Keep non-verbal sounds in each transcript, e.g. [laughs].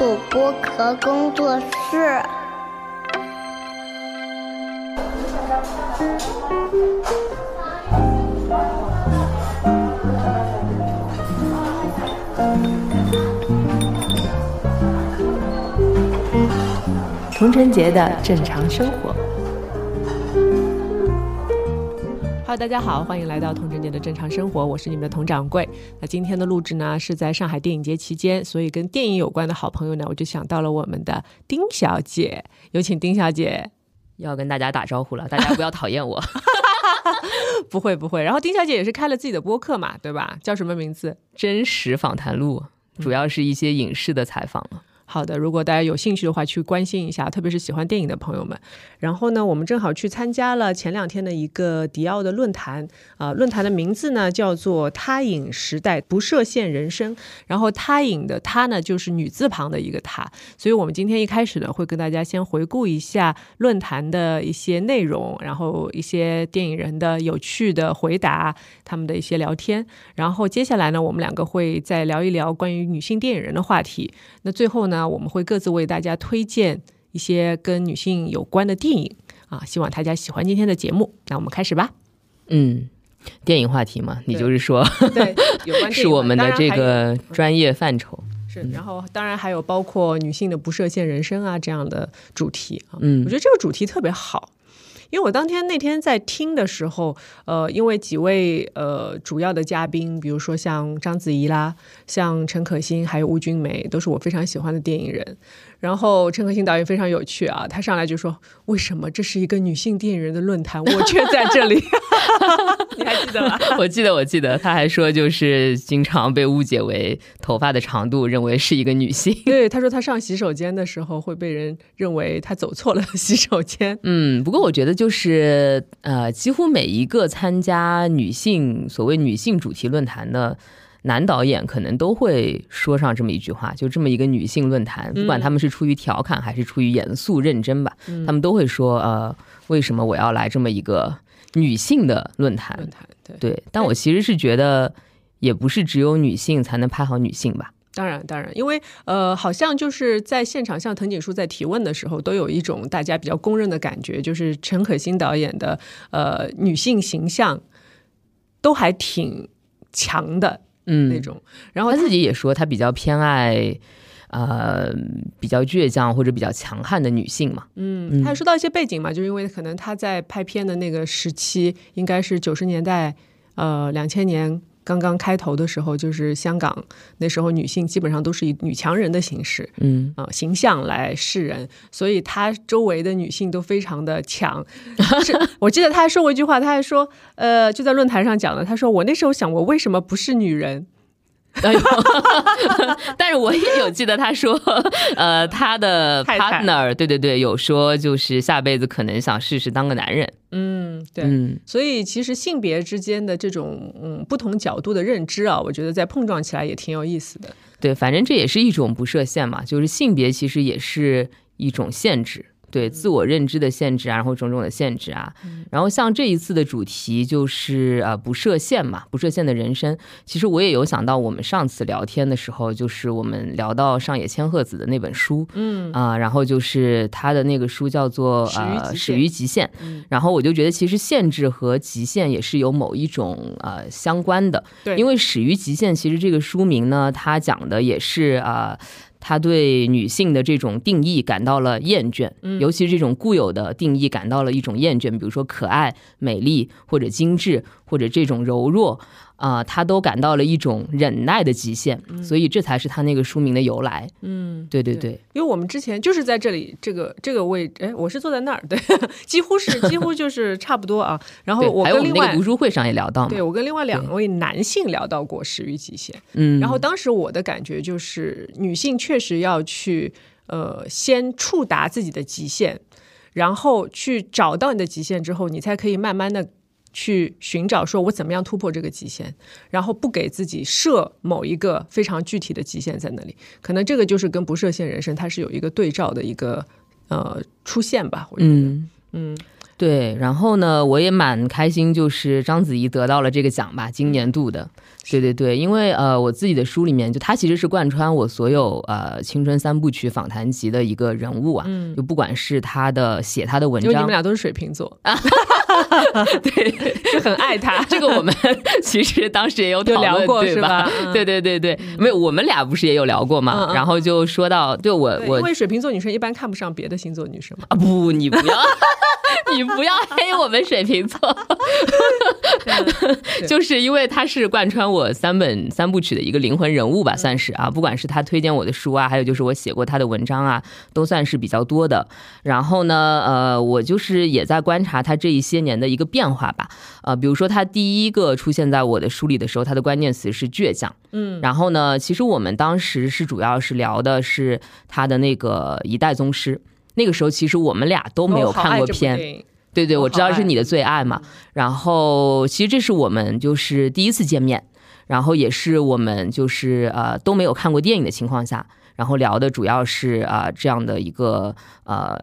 土剥壳工作室。童晨杰的正常生活。Hello，大家好，欢迎来到童晨杰的正常生活，我是你们的童掌柜。那今天的录制呢是在上海电影节期间，所以跟电影有关的好朋友呢，我就想到了我们的丁小姐，有请丁小姐要跟大家打招呼了，大家不要讨厌我。[laughs] 不会不会，然后丁小姐也是开了自己的播客嘛，对吧？叫什么名字？真实访谈录，主要是一些影视的采访了。好的，如果大家有兴趣的话，去关心一下，特别是喜欢电影的朋友们。然后呢，我们正好去参加了前两天的一个迪奥的论坛啊，论坛的名字呢叫做“他影时代不设限人生”。然后“他影”的“他”呢就是女字旁的一个“他”，所以我们今天一开始呢会跟大家先回顾一下论坛的一些内容，然后一些电影人的有趣的回答，他们的一些聊天。然后接下来呢，我们两个会再聊一聊关于女性电影人的话题。那最后呢？那我们会各自为大家推荐一些跟女性有关的电影啊，希望大家喜欢今天的节目。那我们开始吧。嗯，电影话题嘛，你就是说，对，有关 [laughs] 是我们的这个专业范畴。是，然后当然还有包括女性的不设限人生啊这样的主题啊。嗯，我觉得这个主题特别好。因为我当天那天在听的时候，呃，因为几位呃主要的嘉宾，比如说像章子怡啦，像陈可辛，还有邬君梅，都是我非常喜欢的电影人。然后陈可辛导演非常有趣啊，他上来就说：“为什么这是一个女性电影人的论坛，我却在这里？” [laughs] 你还记得吗？[laughs] 我记得，我记得，他还说就是经常被误解为头发的长度，认为是一个女性。[laughs] 对，他说他上洗手间的时候会被人认为他走错了洗手间。嗯，不过我觉得就是呃，几乎每一个参加女性所谓女性主题论坛的。男导演可能都会说上这么一句话，就这么一个女性论坛，不管他们是出于调侃还是出于严肃认真吧，他们都会说，呃，为什么我要来这么一个女性的论坛？论坛对，但我其实是觉得，也不是只有女性才能拍好女性吧。当然，当然，因为呃，好像就是在现场，像藤井树在提问的时候，都有一种大家比较公认的感觉，就是陈可辛导演的呃女性形象都还挺强的。嗯，那种，然后他自己也说，他比较偏爱，呃，比较倔强或者比较强悍的女性嘛。嗯，他说到一些背景嘛，就是因为可能他在拍片的那个时期，应该是九十年代，呃，两千年。刚刚开头的时候，就是香港那时候，女性基本上都是以女强人的形式，嗯啊形象来示人，所以她周围的女性都非常的强。是 [laughs] 我记得她还说过一句话，她还说，呃，就在论坛上讲的，她说我那时候想，我为什么不是女人？[laughs] 哎呦！但是我也有记得他说，呃，他的 partner，对对对，有说就是下辈子可能想试试当个男人。嗯，对。所以其实性别之间的这种嗯不同角度的认知啊，我觉得在碰撞起来也挺有意思的。对，反正这也是一种不设限嘛，就是性别其实也是一种限制。对自我认知的限制啊，然后种种的限制啊，然后像这一次的主题就是呃不设限嘛，不设限的人生。其实我也有想到，我们上次聊天的时候，就是我们聊到上野千鹤子的那本书，嗯啊，然后就是他的那个书叫做呃始于极限，然后我就觉得其实限制和极限也是有某一种呃相关的，对，因为始于极限其实这个书名呢，它讲的也是啊。他对女性的这种定义感到了厌倦，尤其是这种固有的定义感到了一种厌倦，比如说可爱、美丽或者精致或者这种柔弱。啊，他都感到了一种忍耐的极限，所以这才是他那个书名的由来。嗯，对对对，因为我们之前就是在这里这个这个位，哎，我是坐在那儿，对，[laughs] 几乎是几乎就是差不多啊。然后我跟另外读书会上也聊到，对我跟另外两位男性聊到过始于极限。嗯，然后当时我的感觉就是，女性确实要去呃先触达自己的极限，然后去找到你的极限之后，你才可以慢慢的。去寻找，说我怎么样突破这个极限，然后不给自己设某一个非常具体的极限在那里，可能这个就是跟不设限人生它是有一个对照的一个呃出现吧。我觉得，嗯，对，然后呢，我也蛮开心，就是章子怡得到了这个奖吧，今年度的。对对对，因为呃，我自己的书里面，就他其实是贯穿我所有呃青春三部曲访谈集的一个人物啊，嗯。就不管是他的写他的文章。因为你们，俩都是水瓶座，[laughs] [laughs] 对，就很爱他。[laughs] 这个我们 [laughs] 其实当时也有聊过对是吧对对对对，没有，我们俩不是也有聊过嘛？然后就说到，就我我因为水瓶座女生一般看不上别的星座女生嘛。啊不，你不要。你不要黑我们水瓶座，对就是因为他是贯穿我三本三部曲的一个灵魂人嗯物吧，算是啊。不管是他推荐我的书啊，还有就是我写过他的文章啊，都算是比较多的。然后呢，呃，我就是也在观察他这一些年的一个变化吧。呃，比如说他第一个出现在我的书里的时候，他的关键词是倔强。嗯，然后呢，其实我们当时是主要是聊的是他的那个一代宗师。那个时候其实我们俩都没有看过片，对对，我我知道是你的最爱嘛。然后其实这是我们就是第一次见面，然后也是我们就是呃都没有看过电影的情况下，然后聊的主要是啊、这样的一个呃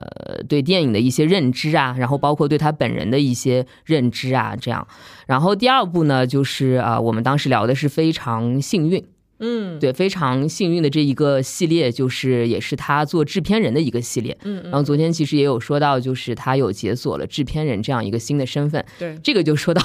对电影的一些认知啊，然后包括对他本人的一些认知啊这样。然后第二部呢，就是啊、我们当时聊的是非常幸运。嗯，对，非常幸运的这一个系列，就是也是他做制片人的一个系列。嗯，然后昨天其实也有说到，就是他有解锁了制片人这样一个新的身份。对，这个就说到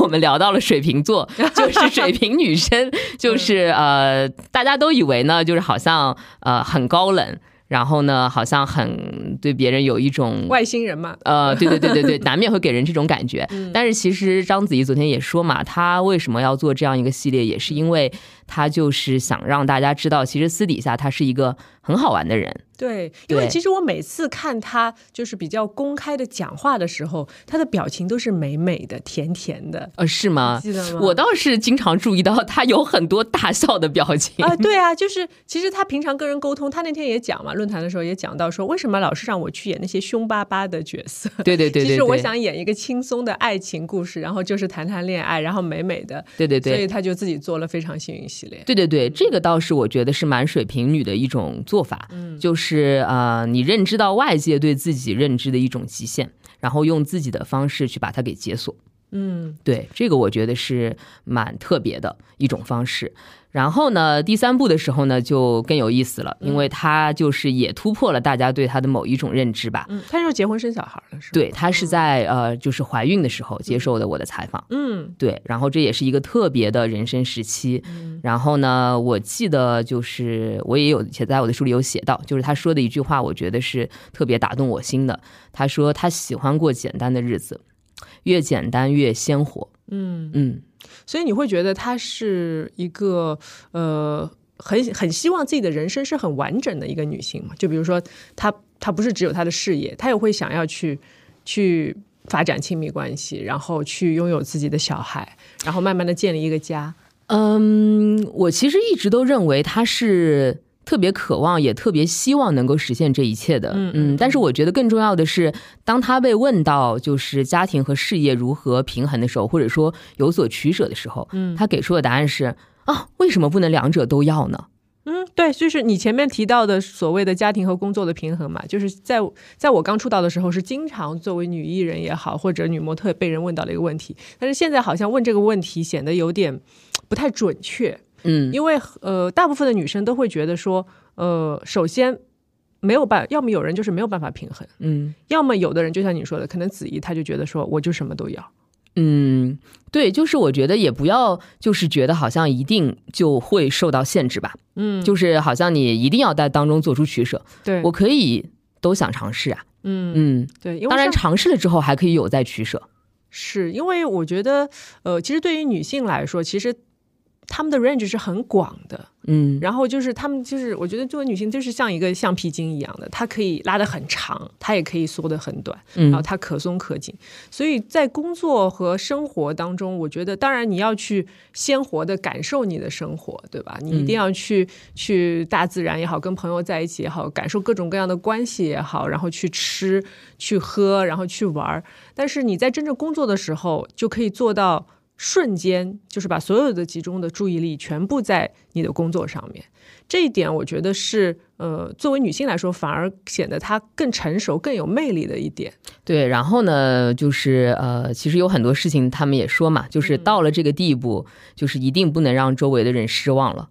我们聊到了水瓶座，就是水瓶女生，[laughs] 就是呃，大家都以为呢，就是好像呃很高冷，然后呢，好像很对别人有一种外星人嘛，呃，对对对对对，难免会给人这种感觉。[laughs] 嗯但是其实章子怡昨天也说嘛，她为什么要做这样一个系列，也是因为她就是想让大家知道，其实私底下他是一个很好玩的人。对，因为其实我每次看他就是比较公开的讲话的时候，他的表情都是美美的、甜甜的，呃，是吗？记得吗？我倒是经常注意到他有很多大笑的表情。啊，对啊，就是其实他平常跟人沟通，他那天也讲嘛，论坛的时候也讲到说，为什么老是让我去演那些凶巴巴的角色？[laughs] 对对对对对，其实我想演一个轻松的爱情故事，然后就是谈谈恋爱，然后美美的，对对对所以他就自己做了非常幸运系列。对对对，这个倒是我觉得是蛮水瓶女的一种做法，嗯就是呃，你认知到外界对自己认知的一种极限，然后用自己的方式去把它给解锁。嗯对，这个我觉得是蛮特别的一种方式。然后呢，第三部的时候呢，就更有意思了，因为他就是也突破了大家对他的某一种认知吧。嗯，他就是结婚生小孩了，是吧？对，他是在呃，就是怀孕的时候接受的我的采访。嗯对，然后这也是一个特别的人生时期。然后呢，我记得就是我也有写在我的书里有写到，就是他说的一句话，我觉得是特别打动我心的。他说他喜欢过简单的日子，越简单越鲜活。嗯，嗯，所以你会觉得她是一个呃。很很希望自己的人生是很完整的一个女性嘛，就比如说她她不是只有她的事业，她也会想要去去发展亲密关系，然后去拥有自己的小孩，然后慢慢的建立一个家。嗯，我其实一直都认为她是特别渴望，也特别希望能够实现这一切的。嗯嗯，但是我觉得更重要的是，当他被问到就是家庭和事业如何平衡的时候，或者说有所取舍的时候，嗯他给出的答案是啊，为什么不能两者都要呢？嗯，对，就是你前面提到的所谓的家庭和工作的平衡嘛，就是在在我刚出道的时候，是经常作为女艺人也好，或者女模特被人问到的一个问题，但是现在好像问这个问题显得有点不太准确，嗯，因为呃，大部分的女生都会觉得说，呃，首先没有办，要么有人就是没有办法平衡，嗯。要么有的人就像你说的，可能子怡她就觉得说我就什么都要，嗯，对，就是我觉得也不要就是觉得好像一定就会受到限制吧，嗯，就是好像你一定要在当中做出取舍，对，我可以都想尝试啊，嗯。嗯。对，因为当然，尝试了之后还可以有再取舍。是因为我觉得，呃，其实对于女性来说，其实她们的 range 是很广的。嗯，然后就是他们就是，我觉得作为女性就是像一个橡皮筋一样的，它可以拉得很长，它也可以缩得很短，嗯然后它可松可紧。所以在工作和生活当中，我觉得当然你要去鲜活的感受你的生活，对吧？你一定要去、去大自然也好，跟朋友在一起也好，感受各种各样的关系也好，然后去吃、去喝，然后去玩儿。但是你在真正工作的时候，就可以做到瞬间就是把所有的集中的注意力全部在你的工作上面。这一点我觉得是，呃，作为女性来说，反而显得她更成熟、更有魅力的一点。对，然后呢，就是呃，其实有很多事情，他们也说嘛，就是到了这个地步，就是一定不能让周围的人失望了。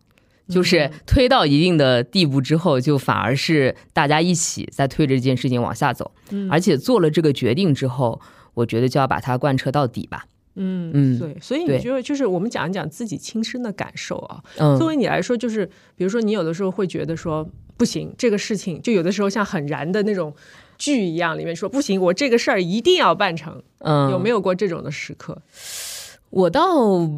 就是推到一定的地步之后，就反而是大家一起在推着这件事情往下走。嗯，而且做了这个决定之后，我觉得就要把它贯彻到底吧。嗯嗯，对，所以你觉得就是我们讲一讲自己亲身的感受啊。嗯，作为你来说，就是比如说你有的时候会觉得说不行，这个事情就有的时候像很燃的那种剧一样，里面说不行，我这个事儿一定要办成。嗯，有没有过这种的时刻？我倒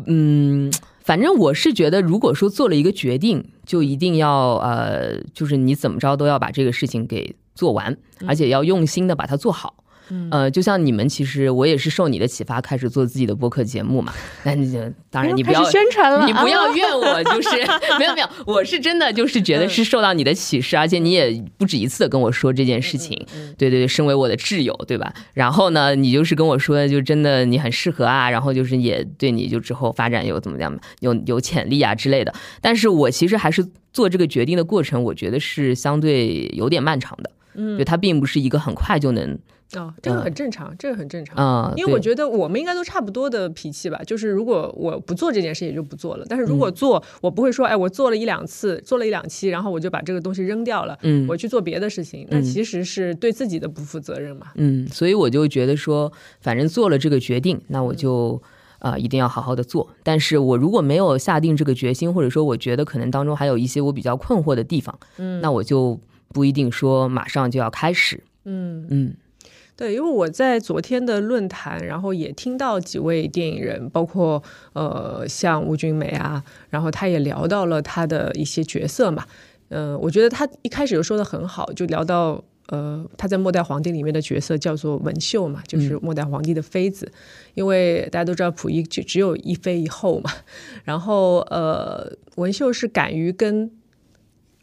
嗯，反正我是觉得，如果说做了一个决定，就一定要呃，就是你怎么着都要把这个事情给做完，而且要用心的把它做好。呃，就像你们，其实我也是受你的启发开始做自己的播客节目嘛。那你就当然你不要宣传了，你不要怨我，就是 [laughs] 没有没有，我是真的就是觉得是受到你的启示，而且你也不止一次的跟我说这件事情。对对对，身为我的挚友，对吧？然后呢，你就是跟我说，就真的你很适合啊，然后就是也对你就之后发展有怎么样，有有潜力啊之类的。但是我其实还是做这个决定的过程，我觉得是相对有点漫长的。嗯，就它并不是一个很快就能。哦，这个很正常，这个很正常啊，因为我觉得我们应该都差不多的脾气吧。就是如果我不做这件事，也就不做了。但是如果做，我不会说，哎，我做了一两次，做了一两期，然后我就把这个东西扔掉了，嗯，我去做别的事情，那其实是对自己的不负责任嘛。嗯，所以我就觉得说，反正做了这个决定，那我就啊一定要好好的做。但是我如果没有下定这个决心，或者说我觉得可能当中还有一些我比较困惑的地方，嗯，那我就不一定说马上就要开始。嗯嗯。对，因为我在昨天的论坛，然后也听到几位电影人，包括呃像吴君梅啊，然后他也聊到了他的一些角色嘛。嗯，我觉得他一开始就说的很好，就聊到呃他在《末代皇帝》里面的角色叫做文秀嘛，就是末代皇帝的妃子。因为大家都知道溥仪就只有一妃一后嘛，[laughs] 然后呃文秀是敢于跟。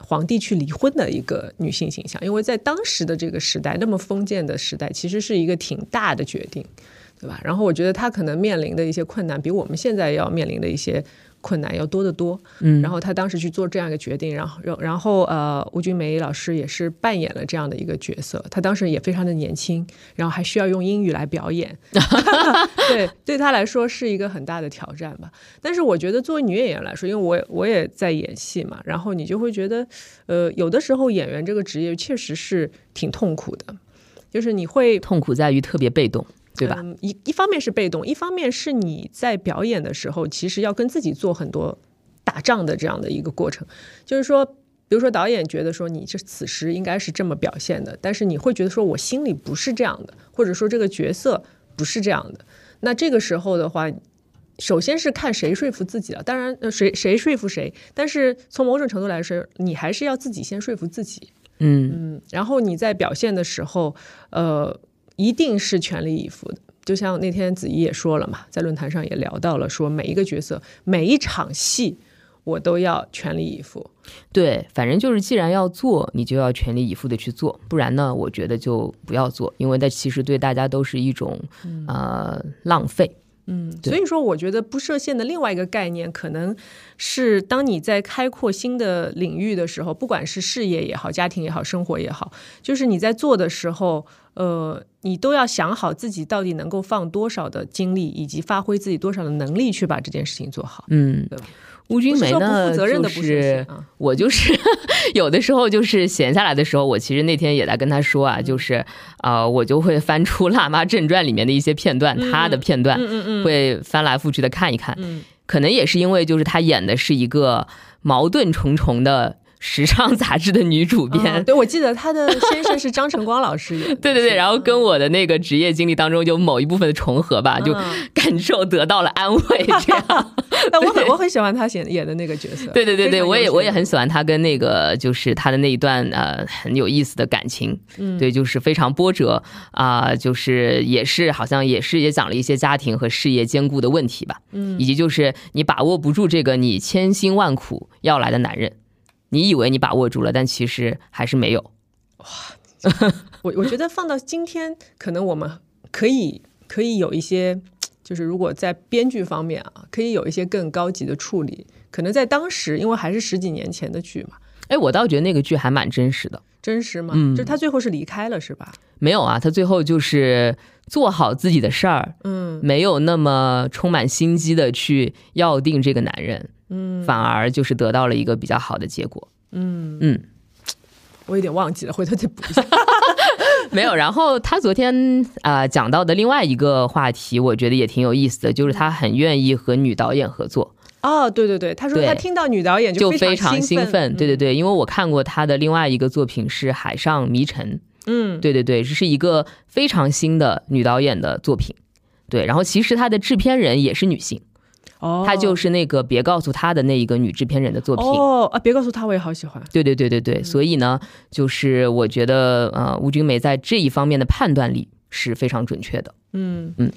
皇帝去离婚的一个女性形象，因为在当时的这个时代，那么封建的时代，其实是一个挺大的决定，对吧？然后我觉得她可能面临的一些困难，比我们现在要面临的一些。困难要多得多，嗯，然后他当时去做这样一个决定，然后，然后，呃，吴君梅老师也是扮演了这样的一个角色，他当时也非常的年轻，然后还需要用英语来表演，[laughs] 对，对他来说是一个很大的挑战吧。但是我觉得作为女演员来说，因为我我也在演戏嘛，然后你就会觉得，呃，有的时候演员这个职业确实是挺痛苦的，就是你会痛苦在于特别被动。对吧？一一方面是被动，一方面是你在表演的时候，其实要跟自己做很多打仗的这样的一个过程。就是说，比如说导演觉得说你这此时应该是这么表现的，但是你会觉得说我心里不是这样的，或者说这个角色不是这样的。那这个时候的话，首先是看谁说服自己了。当然，谁谁说服谁，但是从某种程度来说，你还是要自己先说服自己。嗯嗯，然后你在表现的时候，呃。一定是全力以赴的，就像那天子怡也说了嘛，在论坛上也聊到了，说每一个角色、每一场戏，我都要全力以赴。对，反正就是既然要做，你就要全力以赴的去做，不然呢，我觉得就不要做，因为那其实对大家都是一种呃浪费。嗯，所以说，我觉得不设限的另外一个概念，可能是当你在开阔新的领域的时候，不管是事业也好、家庭也好、生活也好，就是你在做的时候，呃，你都要想好自己到底能够放多少的精力，以及发挥自己多少的能力去把这件事情做好。嗯，对吧？吴君梅呢，就是我就是 [laughs] 有的时候就是闲下来的时候，我其实那天也在跟他说啊，就是啊，我就会翻出《辣妈正传》里面的一些片段，他的片段，会翻来覆去的看一看。可能也是因为就是他演的是一个矛盾重重的。时尚杂志的女主编，对我记得她的先生是张晨光老师演。[laughs] 对对对，然后跟我的那个职业经历当中有某一部分的重合吧，就感受得到了安慰。这样，[laughs] 那我很我很喜欢她演演的那个角色。对对对对，我也我也很喜欢她跟那个就是她的那一段呃很有意思的感情。嗯，对，就是非常波折啊，就是也是好像也是也讲了一些家庭和事业兼顾的问题吧。嗯，以及就是你把握不住这个你千辛万苦要来的男人。你以为你把握住了，但其实还是没有。哇，我我觉得放到今天，可能我们可以可以有一些。就是如果在编剧方面啊，可以有一些更高级的处理。可能在当时，因为还是十几年前的剧嘛，哎，我倒觉得那个剧还蛮真实的。真实吗？嗯就是他最后是离开了，是吧？没有啊，他最后就是做好自己的事儿，嗯没有那么充满心机的去要定这个男人，嗯反而就是得到了一个比较好的结果。嗯，嗯，我有点忘记了，回头再补一下。[laughs] 没有。然后他昨天啊、呃讲到的另外一个话题，我觉得也挺有意思的，就是他很愿意和女导演合作，哦，对对对，他说他听到女导演就非非常兴兴奋。对对对，对，因为我看过他的另外一个作品是《海上迷城》，嗯，对对对，这是一个非常新的女导演的作品。对，然后其实他的制片人也是女性，哦，她就是那个别告诉她的那一个女制片人的作品。哦啊，别告诉他，我也好喜欢。对对对对对，所以呢，就是我觉得呃，吴君梅在这一方面的判断力是非常准确的。嗯嗯，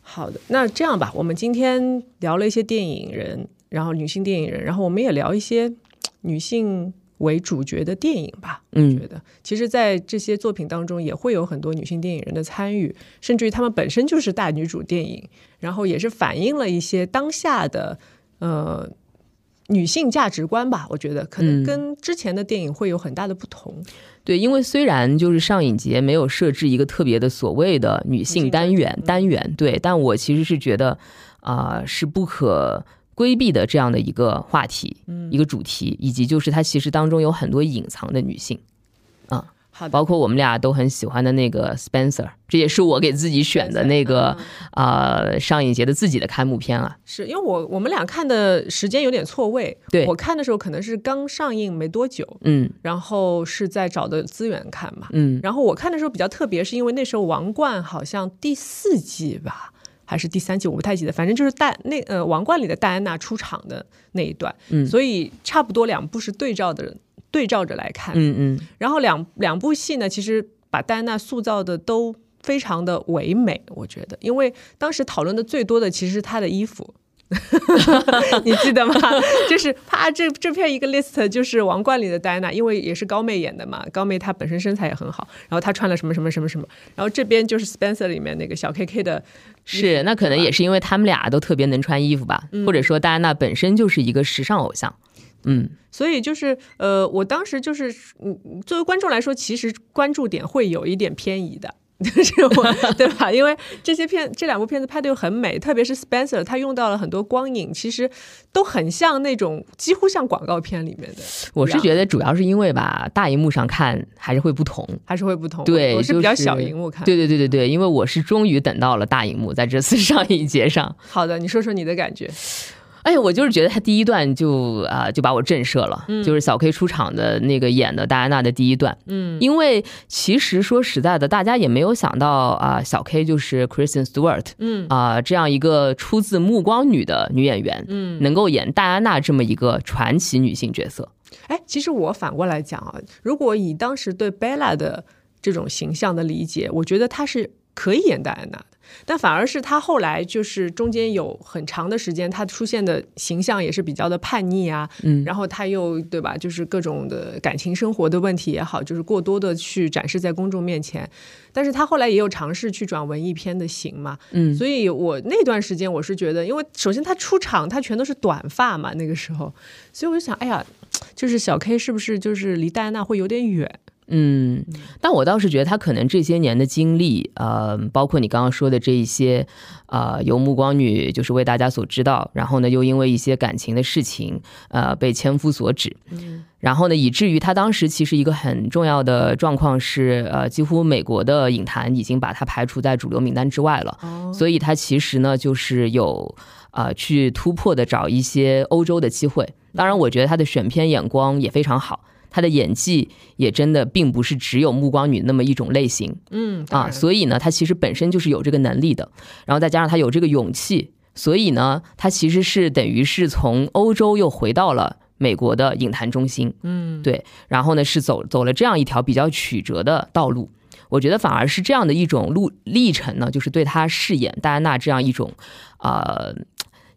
好的，那这样吧，我们今天聊了一些电影人，然后女性电影人，然后我们也聊一些女性为主角的电影吧。我嗯觉得，其实，在这些作品当中，也会有很多女性电影人的参与，甚至于她们本身就是大女主电影，然后也是反映了一些当下的呃女性价值观吧。我觉得可能嗯跟之前的电影会有很大的不同。对，因为虽然就是上影节没有设置一个特别的所谓的女性单元嗯单元，对，但我其实是觉得啊、是不可规避的这样的一个话题，嗯一个主题，以及就是它其实当中有很多隐藏的女性。好的，包括我们俩都很喜欢的那个 Spencer，这也是我给自己选的那个嗯啊、上影节的自己的开幕片啊。是因为我我们俩看的时间有点错位，对我看的时候可能是刚上映没多久，嗯然后是在找的资源看嘛，嗯然后我看的时候比较特别，是因为那时候《王冠》好像第四季吧，还是第三季，我不太记得，反正就是戴那呃《王冠》里的戴安娜出场的那一段，嗯所以差不多两部是对照的，对照着来看。嗯嗯然后两两部戏呢，其实把戴安娜塑造的都非常的唯美，我觉得，因为当时讨论的最多的其实是她的衣服。[laughs] 你记得吗？[laughs] 就是啪，这这片一个 list 就是《王冠》里的戴安娜，因为也是高妹演的嘛，高妹她本身身材也很好，然后她穿了什么什么什么什么，然后这边就是 Spencer 里面那个小 K K 的，是，那可能也是因为他们俩都特别能穿衣服吧，嗯或者说戴安娜本身就是一个时尚偶像。嗯所以就是呃，我当时就是嗯，作为观众来说，其实关注点会有一点偏移的。[laughs] 就是我对吧？因为这些片这两部片子拍的又很美，特别是 Spencer，他用到了很多光影，其实都很像那种几乎像广告片里面的，[laughs] 我是觉得主要是因为吧，大荧幕上看还是会不同。还是会不同。对，我是比较小荧幕看。对对对对对，因为我是终于等到了大荧幕，在这次 [laughs] 上映节上。好的，你说说你的感觉。哎，我就是觉得他第一段就啊、就把我震慑了，就是小 K 出场的那个演的戴安娜的第一段，嗯，因为其实说实在的，大家也没有想到啊、小 K 就是 Kristen Stewart，嗯。啊、这样一个出自暮光女的女演员，嗯，能够演戴安娜这么一个传奇女性角色，哎，其实我反过来讲啊，如果以当时对 Bella 的这种形象的理解，我觉得她是可以演戴安娜的。但反而是她后来就是中间有很长的时间，她出现的形象也是比较的叛逆啊，嗯然后她又对吧，就是各种的感情生活的问题也好，就是过多的去展示在公众面前。但是她后来也有尝试去转文艺片的型嘛，嗯所以我那段时间我是觉得，因为首先她出场她全都是短发嘛，那个时候，所以我就想，哎呀，就是小 K 是不是就是离戴安娜会有点远？嗯，但我倒是觉得他可能这些年的经历，呃，包括你刚刚说的这一些，呃，由暮光女就是为大家所知道，然后呢，又因为一些感情的事情，呃，被千夫所指，然后呢，以至于他当时其实一个很重要的状况是，呃，几乎美国的影坛已经把他排除在主流名单之外了，哦。所以他其实呢，就是有呃去突破的找一些欧洲的机会。当然，我觉得他的选片眼光也非常好，他的演技也真的并不是只有暮光女那么一种类型。嗯啊，所以呢，她其实本身就是有这个能力的，然后再加上她有这个勇气，所以呢，她其实是等于是从欧洲又回到了。美国的影坛中心，嗯。对，然后呢是走走了这样一条比较曲折的道路，我觉得反而是这样的一种路历程呢，就是对他饰演戴安娜这样一种，呃，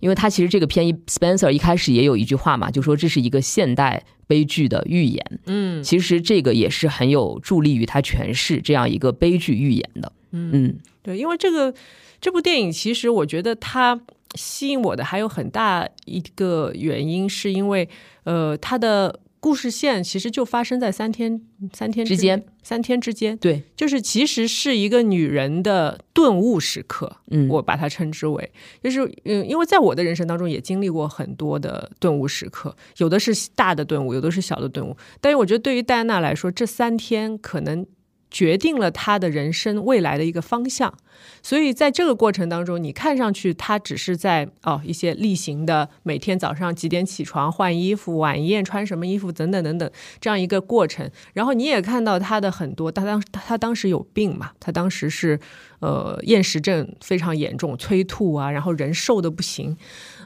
因为他其实这个片一 Spencer 一开始也有一句话嘛，就说这是一个现代悲剧的预言，嗯。其实这个也是很有助力于他诠释这样一个悲剧预言的。嗯。对，因为这个这部电影，其实我觉得它吸引我的还有很大一个原因，是因为呃，它的故事线其实就发生在三天三天之间，三天之间，对，就是其实是一个女人的顿悟时刻，嗯。我把它称之为，就是嗯，因为在我的人生当中也经历过很多的顿悟时刻，有的是大的顿悟，有的是小的顿悟，但是我觉得对于戴安娜来说，这三天可能决定了他的人生未来的一个方向。所以在这个过程当中，你看上去他只是在哦一些例行的每天早上几点起床换衣服、晚宴穿什么衣服等等等等这样一个过程，然后你也看到他的很多，他当他当时有病嘛，他当时是呃厌食症非常严重，催吐啊，然后人瘦的不行。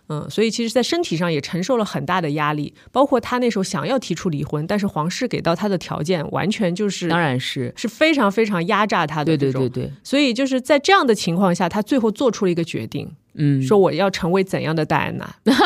嗯，所以其实，在身体上也承受了很大的压力，包括他那时候想要提出离婚，但是皇室给到他的条件完全就是，当然是，是非常非常压榨他的对这种。对对对，所以就是在这样的情况下，他最后做出了一个决定，嗯，说我要成为怎样的戴安娜。[laughs]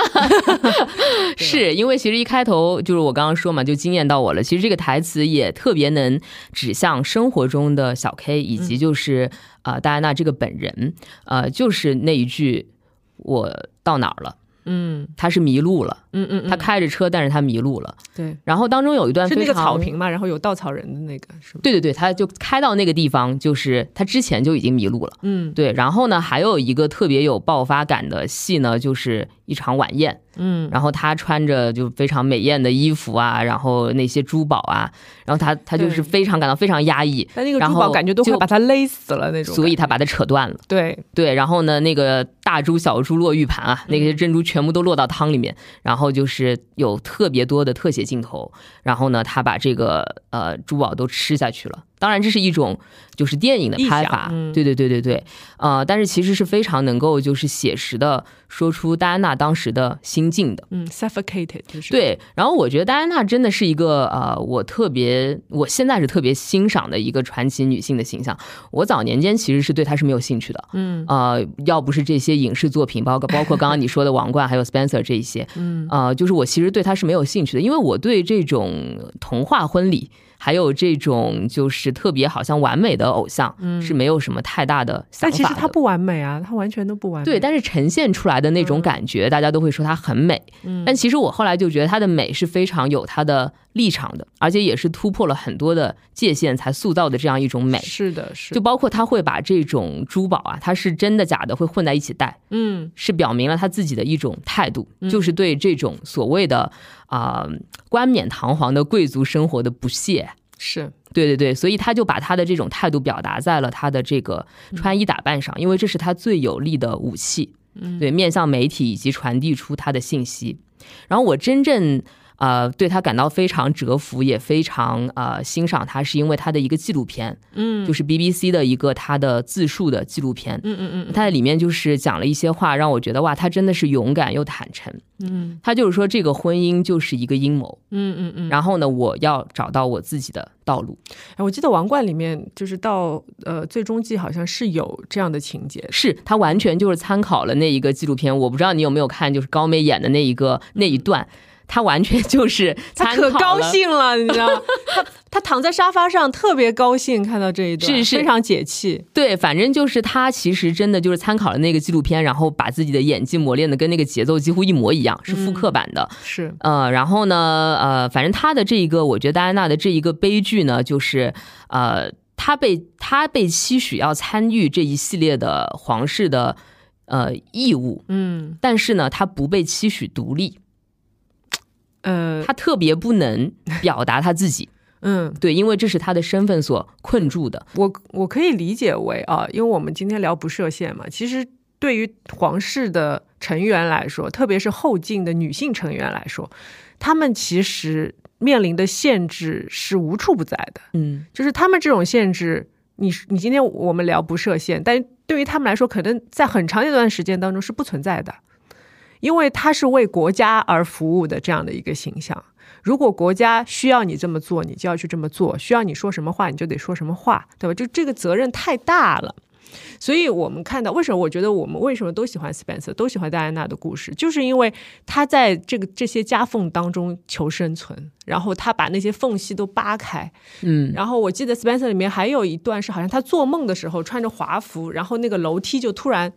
[laughs] 是因为其实一开头就是我刚刚说嘛，就惊艳到我了。其实这个台词也特别能指向生活中的小 K，以及就是啊、呃戴安娜这个本人，呃，就是那一句“我到哪儿了”，嗯。他是迷路了，嗯嗯，他开着车，但是他迷路了。对，然后当中有一段是那个草坪嘛，然后有稻草人的那个是吗？对对对，他就开到那个地方，就是他之前就已经迷路了。嗯对，然后呢，还有一个特别有爆发感的戏呢，就是一场晚宴。嗯，然后他穿着就非常美艳的衣服啊，然后那些珠宝啊，然后他他就是非常感到非常压抑，但那个然后珠宝感觉都快把他勒死了那种，所以他把他扯断了。对对，然后呢，那个大珠小珠落玉盘啊，那嗯些珍珠全部都落到汤里面，然后然后就是有特别多的特写镜头，然后呢，他把这个呃珠宝都吃下去了。当然，这是一种就是电影的拍法，嗯对对对对对，呃，但是其实是非常能够就是写实的说出戴安娜当时的心境的。嗯，suffocated 就是对，然后我觉得戴安娜真的是一个呃，我特别我现在是特别欣赏的一个传奇女性的形象。我早年间其实是对她是没有兴趣的，嗯呃，要不是这些影视作品，包括包括刚刚你说的《王冠》还有 Spencer 这一些，嗯呃，就是我其实对她是没有兴趣的，因为我对这种童话婚礼。还有这种就是特别好像完美的偶像，是没有什么太大的想法的。但其实他不完美啊，他完全都不完美。对，但是呈现出来的那种感觉，大家都会说他很美。嗯但其实我后来就觉得他的美是非常有他的立场的，而且也是突破了很多的界限才塑造的这样一种美。是的，是就包括他会把这种珠宝啊，它是真的假的会混在一起戴，嗯是表明了他自己的一种态度，就是对这种所谓的啊、冠冕堂皇的贵族生活的不屑。是对对对，所以他就把他的这种态度表达在了他的这个穿衣打扮上，因为这是他最有力的武器。嗯对，面向媒体以及传递出他的信息。然后我真正呃对他感到非常折服，也非常呃欣赏他，是因为他的一个纪录片，嗯就是 BBC 的一个他的自述的纪录片。嗯嗯嗯他在里面就是讲了一些话，让我觉得哇，他真的是勇敢又坦诚。嗯他就是说，这个婚姻就是一个阴谋，嗯嗯嗯。然后呢，我要找到我自己的道路。哎，我记得《王冠》里面就是到呃最终季好像是有这样的情节，是他完全就是参考了那一个纪录片，我不知道你有没有看，就是高妹演的那一个那一段，他完全就是 [laughs] 他可高兴了，你知道吗？[laughs] 他他躺在沙发上特别高兴，看到这一段是是非常解气。对，反正就是他其实真的就是参考了那个纪录片，然后把自己的演技磨练的跟那个节奏几乎一模一样，是复刻版的。是呃，然后呢，呃，反正他的这一个，我觉得戴安娜的这一个悲剧呢，就是呃，他被他被期许要参与这一系列的皇室的呃义务，嗯但是呢，他不被期许独立，呃他特别不能表达他自己。[laughs] 嗯，对，因为这是他的身份所困住的。我我可以理解为啊，因为我们今天聊不设限嘛，其实对于皇室的成员来说，特别是后进的女性成员来说，她们其实面临的限制是无处不在的。嗯，就是他们这种限制，你你今天我们聊不设限，但对于他们来说，可能在很长一段时间当中是不存在的，因为他是为国家而服务的这样的一个形象。如果国家需要你这么做，你就要去这么做；需要你说什么话，你就得说什么话，对吧？就这个责任太大了。所以我们看到为什么我觉得我们为什么都喜欢 Spencer，都喜欢戴安娜的故事，就是因为他在这个这些夹缝当中求生存，然后他把那些缝隙都扒开。嗯然后我记得 Spencer 里面还有一段是好像他做梦的时候穿着华服，然后那个楼梯就突然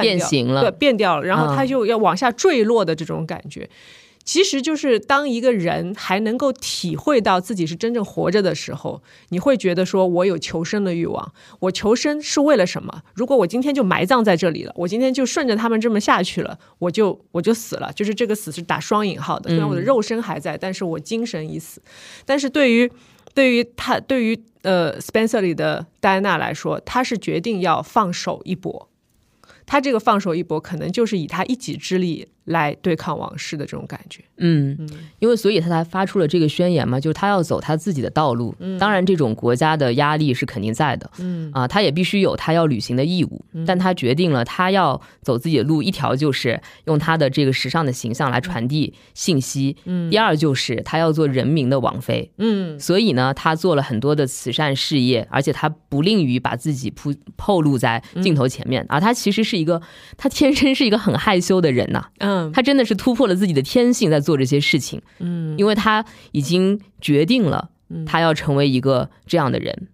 变形了对，变掉了，然后他嗯就要往下坠落的这种感觉。其实就是当一个人还能够体会到自己是真正活着的时候，你会觉得说，我有求生的欲望。我求生是为了什么？如果我今天就埋葬在这里了，我今天就顺着他们这么下去了，我就我就死了。就是这个死是打双引号的，虽然我的肉身还在，但是我精神已死。但是对于对于他，对于呃 Spencer 里的戴安娜来说，他是决定要放手一搏。他这个放手一搏，可能就是以他一己之力来对抗往事的这种感觉。嗯，因为所以他才发出了这个宣言嘛，就是他要走他自己的道路。当然，这种国家的压力是肯定在的。嗯。啊，他也必须有他要履行的义务，但他决定了他要走自己的路，一条就是用他的这个时尚的形象来传递信息，嗯。第二就是他要做人民的王妃，嗯。所以呢，他做了很多的慈善事业，而且他不吝于把自己铺透露在镜头前面，而他其实是一个，他天生是一个很害羞的人呐、嗯他真的是突破了自己的天性，在做这些事情，嗯，因为他已经决定了，他要成为一个这样的人，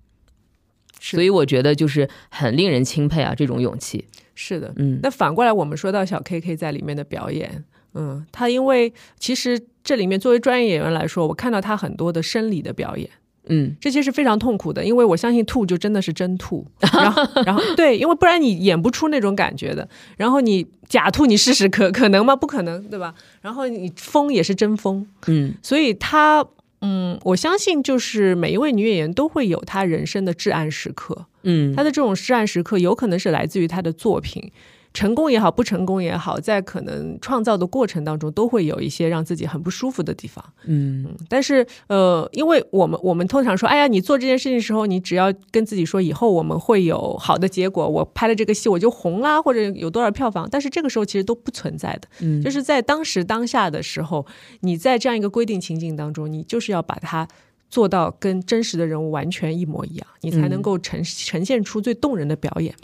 是所以我觉得就是很令人钦佩啊，这种勇气。是的。嗯那反过来，我们说到小 KK 在里面的表演，嗯，他因为其实这里面作为专业演员来说，我看到他很多的生理的表演。嗯这些是非常痛苦的，因为我相信吐就真的是真吐，[laughs] 然后然后对，因为不然你演不出那种感觉的。然后你假吐，你试试可可能吗？不可能，对吧？然后你疯也是真疯，嗯所以他，嗯，我相信就是每一位女演员都会有她人生的至暗时刻，嗯她的这种至暗时刻有可能是来自于她的作品。成功也好，不成功也好，在可能创造的过程当中，都会有一些让自己很不舒服的地方。嗯但是呃，因为我们我们通常说，哎呀，你做这件事情的时候，你只要跟自己说，以后我们会有好的结果，我拍了这个戏我就红啦，或者有多少票房。但是这个时候其实都不存在的，嗯就是在当时当下的时候，你在这样一个规定情境当中，你就是要把它。做到跟真实的人物完全一模一样，你才能够呈呈现出最动人的表演。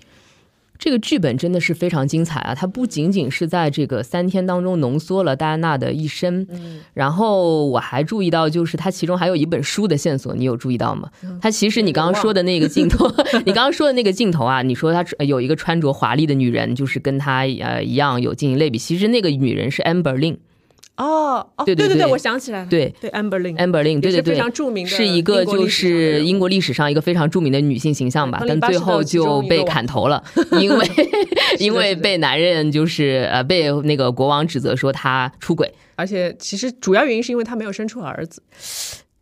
这个剧本真的是非常精彩啊！它不仅仅是在这个三天当中浓缩了戴安娜的一生，然后我还注意到，就是它其中还有一本书的线索，你有注意到吗？它其实你刚刚说的那个镜头，[laughs] 你刚刚说的那个镜头啊，你说她有一个穿着华丽的女人，就是跟她呃一样有进行类比，其实那个女人是 Amber Lin，哦哦，对对对我想起来了，对。对，Amber Lin，Amber Lin，对对。对，是非常著名的是一个就是英国历史上一个非常著名的女性形象吧，但最后就被砍头了，[laughs] 因为因为被男人就是呃被那个国王指责说她出轨，而且其实主要原因是因为他没有生出儿子。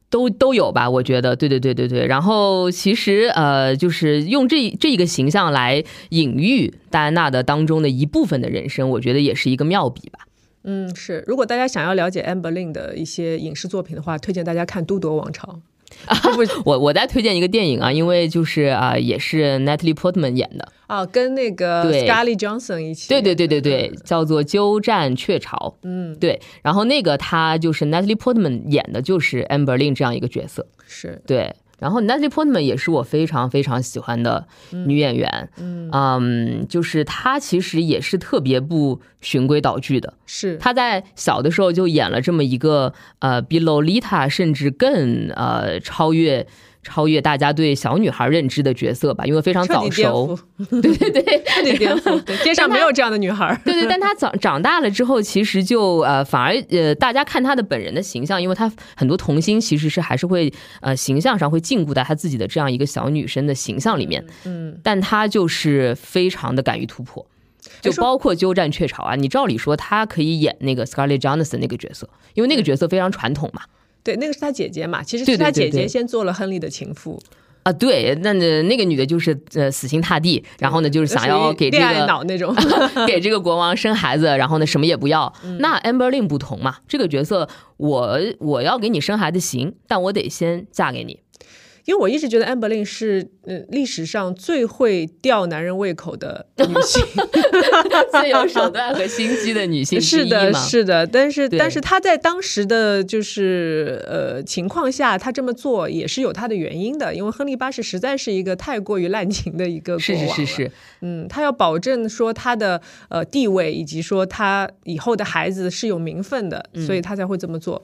都都有吧，我觉得，对对对对对。然后其实呃，就是用这这一个形象来隐喻戴安娜的当中的一部分的人生，我觉得也是一个妙笔吧。嗯，是。如果大家想要了解 Amber Lin 的一些影视作品的话，推荐大家看《都铎王朝》。[laughs] 啊。不我我再推荐一个电影啊，因为就是啊、也是 Natalie Portman 演的，啊，跟那个对 Scarlett Johnson 一起。对对对对对，叫做《鸠占鹊巢》。嗯，对，然后那个他就是 Natalie Portman 演的就是 Amber Lin 这样一个角色。是。对，然后 Natalie Portman 也是我非常非常喜欢的女演员。嗯就是她其实也是特别不循规蹈矩的。是。她在小的时候就演了这么一个呃，比 Lolita 甚至更呃超越。超越大家对小女孩认知的角色吧，因为非常早熟，对对 [laughs] 对，[laughs] 彻底颠覆，对，街上没有这样的女孩。对对，但她长长大了之后，其实就呃，反而呃，大家看她的本人的形象，因为她很多童星其实是还是会呃形象上会禁锢在她自己的这样一个小女生的形象里面，嗯，但她就是非常的敢于突破。就包括鸠占鹊巢啊，你照理说她可以演那个 Scarlett Johansson 那个角色，因为那个角色非常传统嘛。对，那个是他姐姐嘛，其实是他姐姐先做了亨利的情妇啊。对，那那个女的就是呃死心塌地，然后呢就是想要给这个脑那种 [laughs] 给这个国王生孩子，然后呢什么也不要。嗯、那 Amber Lin 不同嘛，这个角色我我要给你生孩子行，但我得先嫁给你。因为我一直觉得安 l 琳是呃历史上最会吊男人胃口的女性，[laughs] 最有手段和心机的女性是的，是的。但是但是她在当时的就是呃情况下，她这么做也是有她的原因的，因为亨利八世实在是一个太过于滥情的一个国是是是是，嗯，他要保证说他的呃地位，以及说他以后的孩子是有名分的，所以他才会这么做。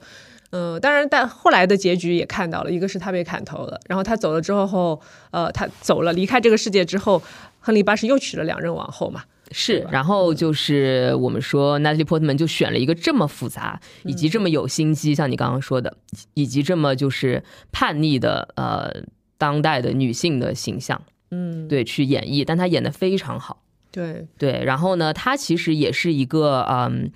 嗯、当然，但后来的结局也看到了，一个是他被砍头了，然后他走了之后后，呃，他走了，离开这个世界之后，亨利八世又娶了两任王后嘛。是，然后就是我们说 Natalie Portman 就选了一个这么复杂，以及这么有心机，像你刚刚说的，以及这么就是叛逆的呃当代的女性的形象，嗯，对，去演绎，但她演的非常好。对，对，然后呢，她其实也是一个嗯，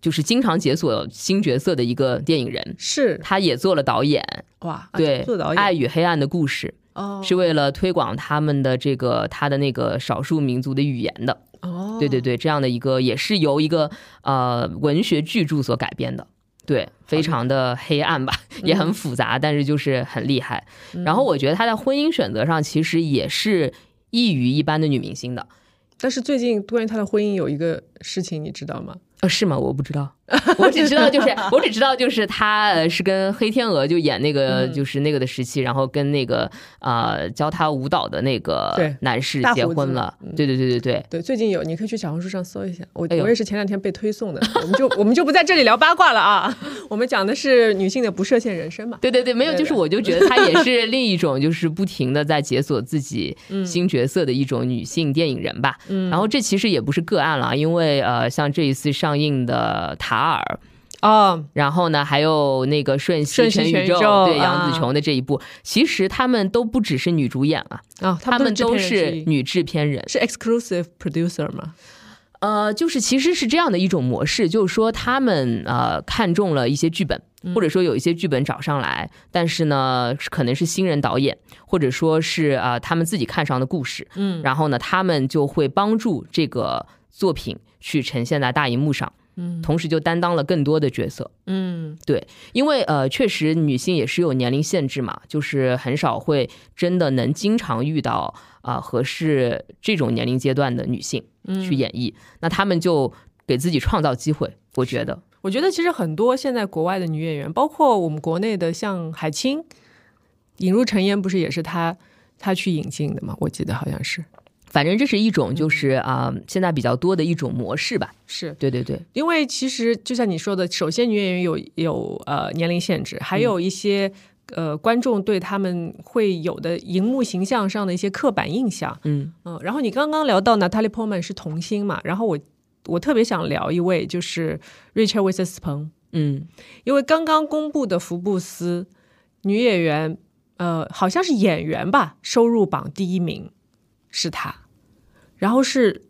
就是经常解锁新角色的一个电影人。是他也做了导演，哇，啊对，做导演爱与黑暗的故事》哦，是为了推广他们的这个他的那个少数民族的语言的。哦，对对对，这样的一个也是由一个呃文学巨著所改编的。对，非常的黑暗吧，[laughs] 也很复杂，但是就是很厉害。然后我觉得她在婚姻选择上其实也是异于一般的女明星的。但是最近关于他的婚姻有一个事情，你知道吗？呃，是吗？我不知道，[laughs] 我只知道就是我只知道就是他呃是跟黑天鹅就演那个、嗯就是那个的时期，然后跟那个呃教他舞蹈的那个男士结婚了。嗯对对对对对，对，最近有，你可以去小红书上搜一下。我、哎我也是前两天被推送的，我们就我们就不在这里聊八卦了啊。[laughs] 我们讲的是女性的不设限人生嘛。对对对，没有，就是我就觉得她也是另一种，就是不停的在解锁自己 [laughs] 新角色的一种女性电影人吧。嗯然后这其实也不是个案了，因为呃，像这一次上映的《塔尔》，哦，然后呢，还有那个《瞬息全宇宙》对杨啊。紫琼的这一部，其实他们都不只是女主演啊，啊，他们都是女制片人。是 exclusive producer 吗？呃，就是其实是这样的一种模式，就是说他们呃看中了一些剧本，或者说有一些剧本找上来，但是呢可能是新人导演，或者说是啊、呃他们自己看上的故事，嗯。然后呢他们就会帮助这个作品去呈现在大荧幕上，嗯同时就担当了更多的角色。嗯对因为呃，确实女性也是有年龄限制嘛，就是很少会真的能经常遇到啊、合适这种年龄阶段的女性去演绎，那她们就给自己创造机会，我觉得。我觉得其实很多现在国外的女演员，包括我们国内的，像海清，引入尘烟不是也是她她去引进的吗？我记得好像是反正这是一种就是啊、现在比较多的一种模式吧。是。对对对，因为其实就像你说的，首先女演员有有呃年龄限制，还有一些、呃观众对他们会有的荧幕形象上的一些刻板印象。嗯嗯，然后你刚刚聊到 Natalie Portman 是童星嘛，然后我我特别想聊一位就是瑞切威瑟斯彭，嗯因为刚刚公布的福布斯女演员，呃，好像是演员吧，收入榜第一名是她，然后是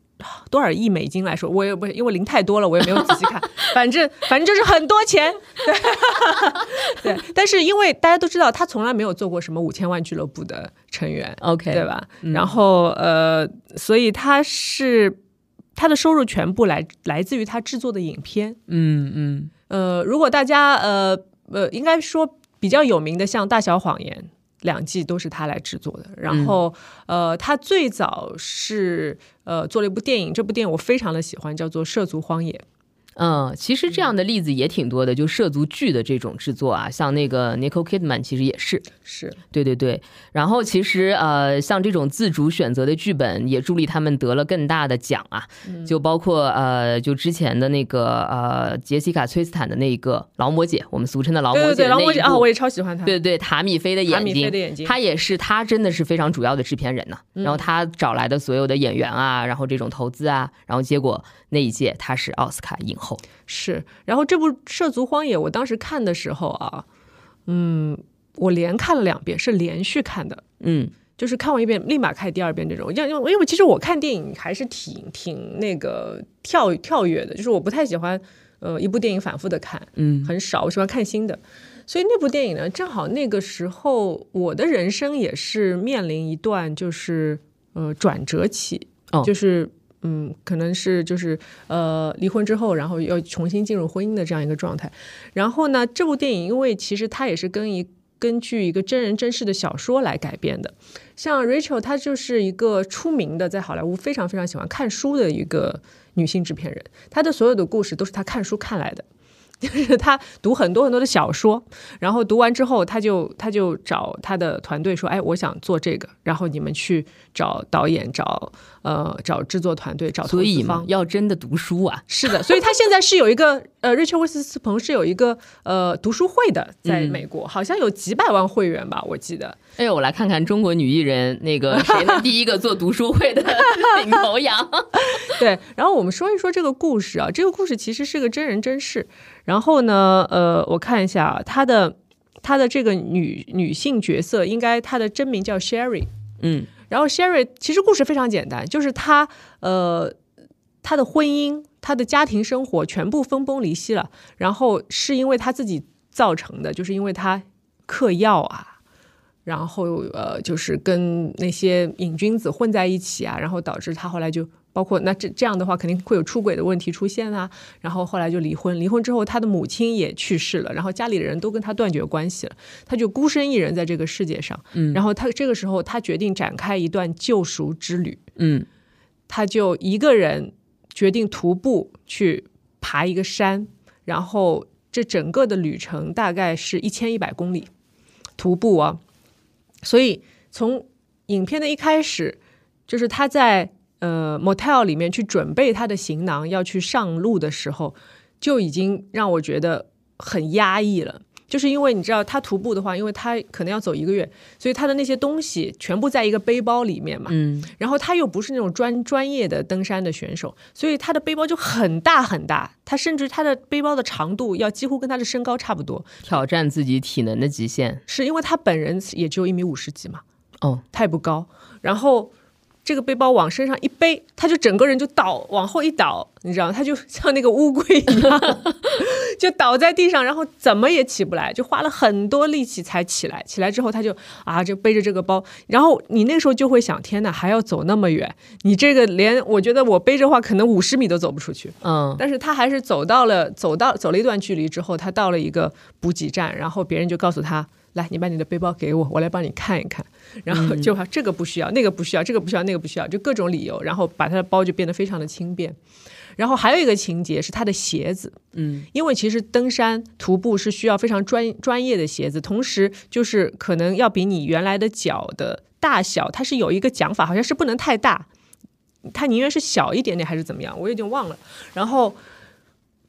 多少亿美金来说，我也不因为零太多了，我也没有仔细看，[laughs] 反正反正就是很多钱，对 [laughs] 对。[laughs] 但是因为大家都知道，他从来没有做过什么五千万俱乐部的成员，，OK，对？吧？然后呃，所以他是他的收入全部来来自于他制作的影片。嗯嗯呃，如果大家呃呃，应该说比较有名的，像《大小谎言》两季都是他来制作的。然后、呃，他最早是呃做了一部电影，这部电影我非常的喜欢，叫做《涉足荒野》。嗯，其实这样的例子也挺多的，就涉足剧的这种制作啊，像那个 Nicole Kidman 其实也是。是，对对对，然后其实呃，像这种自主选择的剧本，也助力他们得了更大的奖啊，就包括呃，就之前的那个呃，杰西卡崔斯坦的那个劳模姐，我们俗称的劳模对对对，姐劳模姐啊，部我也超喜欢她。对对，塔米菲的眼塔米菲睛，的眼睛她也是，她真的是非常主要的制片人呐、然后她找来的所有的演员啊，然后这种投资啊，然后结果那一届她是奥斯卡影后。是，然后这部《涉足荒野》，我当时看的时候啊，嗯，我连看了两遍，是连续看的。嗯就是看完一遍立马看第二遍这种，因为因为因为其实我看电影还是挺挺那个跳跳跃的，就是我不太喜欢呃一部电影反复的看，嗯很少，我喜欢看新的。所以那部电影呢，正好那个时候我的人生也是面临一段就是呃转折期，哦就是嗯，可能是就是呃离婚之后，然后要重新进入婚姻的这样一个状态。然后呢，这部电影因为其实它也是跟一根据一个真人真事的小说来改编的。像 Rachel，她就是一个出名的在好莱坞非常非常喜欢看书的一个女性制片人，她的所有的故事都是她看书看来的。[laughs] 就是她读很多很多的小说，然后读完之后，她就她就找她的团队说：“哎，我想做这个。”然后你们去找导演、找呃找制作团队、找投资方。嘛，要真的读书啊，是的，所以他现在是有一个呃，瑞秋威斯斯彭是有一个呃读书会的，在嗯美国、好像有几百万会员吧，我记得。哎呦，我来看看中国女艺人那个谁呢？第一个做读书会的 [laughs] 领头羊。[laughs] 对，然后我们说一说这个故事啊，这个故事其实是个真人真事。然后呢，呃，我看一下啊，她的她的这个女女性角色，应该她的真名叫 Sherry。嗯然后 Sherry 其实故事非常简单，就是他呃他的婚姻、他的家庭生活全部分崩离析了，然后是因为他自己造成的，就是因为他嗑药啊。然后呃，就是跟那些瘾君子混在一起啊，然后导致他后来就包括那这这样的话，肯定会有出轨的问题出现啊。然后后来就离婚，离婚之后，他的母亲也去世了，然后家里的人都跟他断绝关系了，他就孤身一人在这个世界上。嗯然后他这个时候，他决定展开一段救赎之旅。嗯他就一个人决定徒步去爬一个山，然后这整个的旅程大概是一千一百公里，徒步啊。所以从影片的一开始，就是他在呃 motel 里面去准备他的行囊要去上路的时候，就已经让我觉得很压抑了。就是因为你知道他徒步的话，因为他可能要走一个月，所以他的那些东西全部在一个背包里面嘛。嗯然后他又不是那种专专业的登山的选手，所以他的背包就很大很大，他甚至他的背包的长度要几乎跟他的身高差不多，挑战自己体能的极限。是因为他本人也只有一米五十几嘛，哦，他也不高，然后。这个背包往身上一背，他就整个人就倒往后一倒，你知道，他就 [laughs] 像那个乌龟一样，[laughs] 就倒在地上，然后怎么也起不来，就花了很多力气才起来。起来之后，他就啊，就背着这个包，然后你那时候就会想，天哪，还要走那么远，你这个连我觉得我背着话，可能五十米都走不出去。嗯但是他还是走到了，走到走了一段距离之后，他到了一个补给站，然后别人就告诉他：“来，你把你的背包给我，我来帮你看一看。”然后就这个不需要，那个不需要，这个不需要，那个不需要，就各种理由，然后把他的包就变得非常的轻便。然后还有一个情节是他的鞋子，嗯，因为其实登山徒步是需要非常专专业的鞋子，同时就是可能要比你原来的脚的大小，它是有一个讲法，好像是不能太大，他宁愿是小一点点还是怎么样，我有点忘了。然后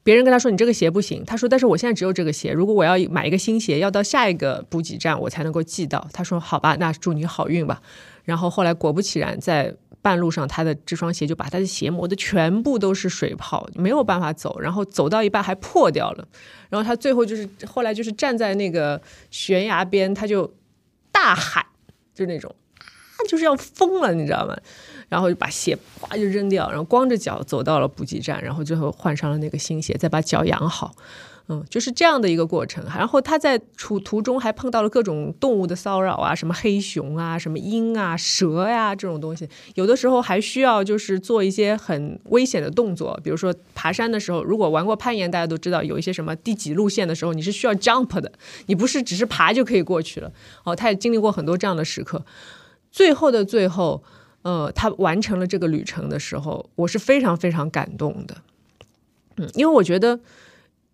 别人跟他说你这个鞋不行，他说但是我现在只有这个鞋，如果我要买一个新鞋，要到下一个补给站我才能够寄到。他说好吧，那祝你好运吧。然后后来果不其然，在半路上他的这双鞋就把他的鞋磨得全部都是水泡，没有办法走，然后走到一半还破掉了。然后他最后就是后来就是站在那个悬崖边，他就大喊，就是那种啊，就是要疯了，你知道吗？然后就把鞋哗就扔掉，然后光着脚走到了补给站，然后最后换上了那个新鞋，再把脚养好。嗯，就是这样的一个过程。然后他在途途中还碰到了各种动物的骚扰啊，什么黑熊啊、什么鹰啊、蛇呀、这种东西。有的时候还需要就是做一些很危险的动作，比如说爬山的时候，如果玩过攀岩，大家都知道有一些什么第几路线的时候，你是需要 jump 的，你不是只是爬就可以过去了。哦，他也经历过很多这样的时刻。最后的最后，呃，他完成了这个旅程的时候，我是非常非常感动的。嗯，因为我觉得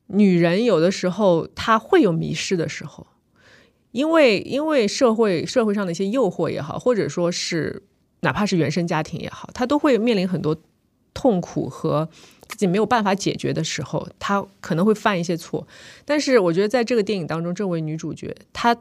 女人有的时候她会有迷失的时候，因为因为社会社会上的一些诱惑也好，或者说是哪怕是原生家庭也好，她都会面临很多痛苦和自己没有办法解决的时候，她可能会犯一些错。但是我觉得在这个电影当中，这位女主角她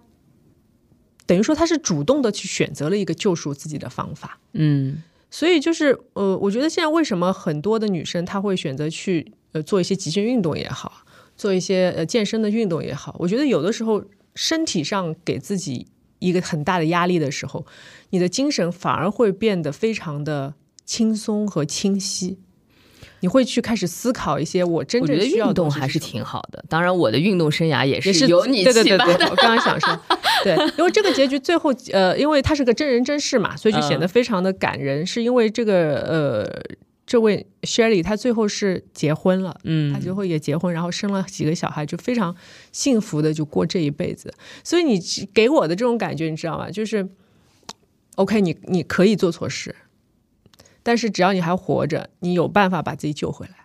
等于说她是主动的去选择了一个救赎自己的方法。嗯所以就是呃，我觉得现在为什么很多的女生她会选择去呃做一些极限运动也好，做一些呃健身的运动也好，我觉得有的时候身体上给自己一个很大的压力的时候，你的精神反而会变得非常的轻松和清晰。你会去开始思考一些我真正需要的运动还是挺好的。当然，我的运动生涯也也是有你对对对对。我刚刚想说，[laughs] 对，因为这个结局最后呃，因为它是个真人真事嘛，所以就显得嗯非常的感人，是因为这个呃。这位 Shelly 她最后是结婚了，嗯她最后也结婚，然后生了几个小孩，就非常幸福的就过这一辈子。所以你给我的这种感觉，你知道吗？就是，OK，你你可以做错事，但是只要你还活着，你有办法把自己救回来，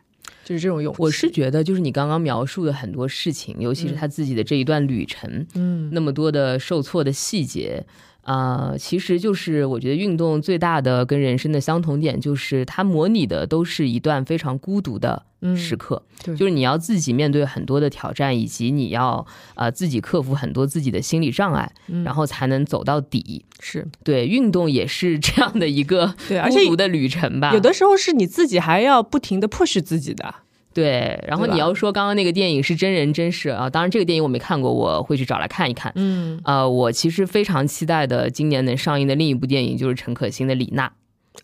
就是这种勇气。我是觉得，就是你刚刚描述的很多事情，尤其是他自己的这一段旅程，嗯那么多的受挫的细节。啊、其实就是我觉得运动最大的跟人生的相同点，就是它模拟的都是一段非常孤独的时刻，对就是你要自己面对很多的挑战，以及你要呃自己克服很多自己的心理障碍，然后才能走到底。是对，运动也是这样的一个对孤独的旅程吧。有的时候是你自己还要不停的 push 自己的。对，然后你要说刚刚那个电影是真人真事啊，当然这个电影我没看过，我会去找来看一看。嗯，呃，我其实非常期待的今年能上映的另一部电影就是陈可辛的李娜，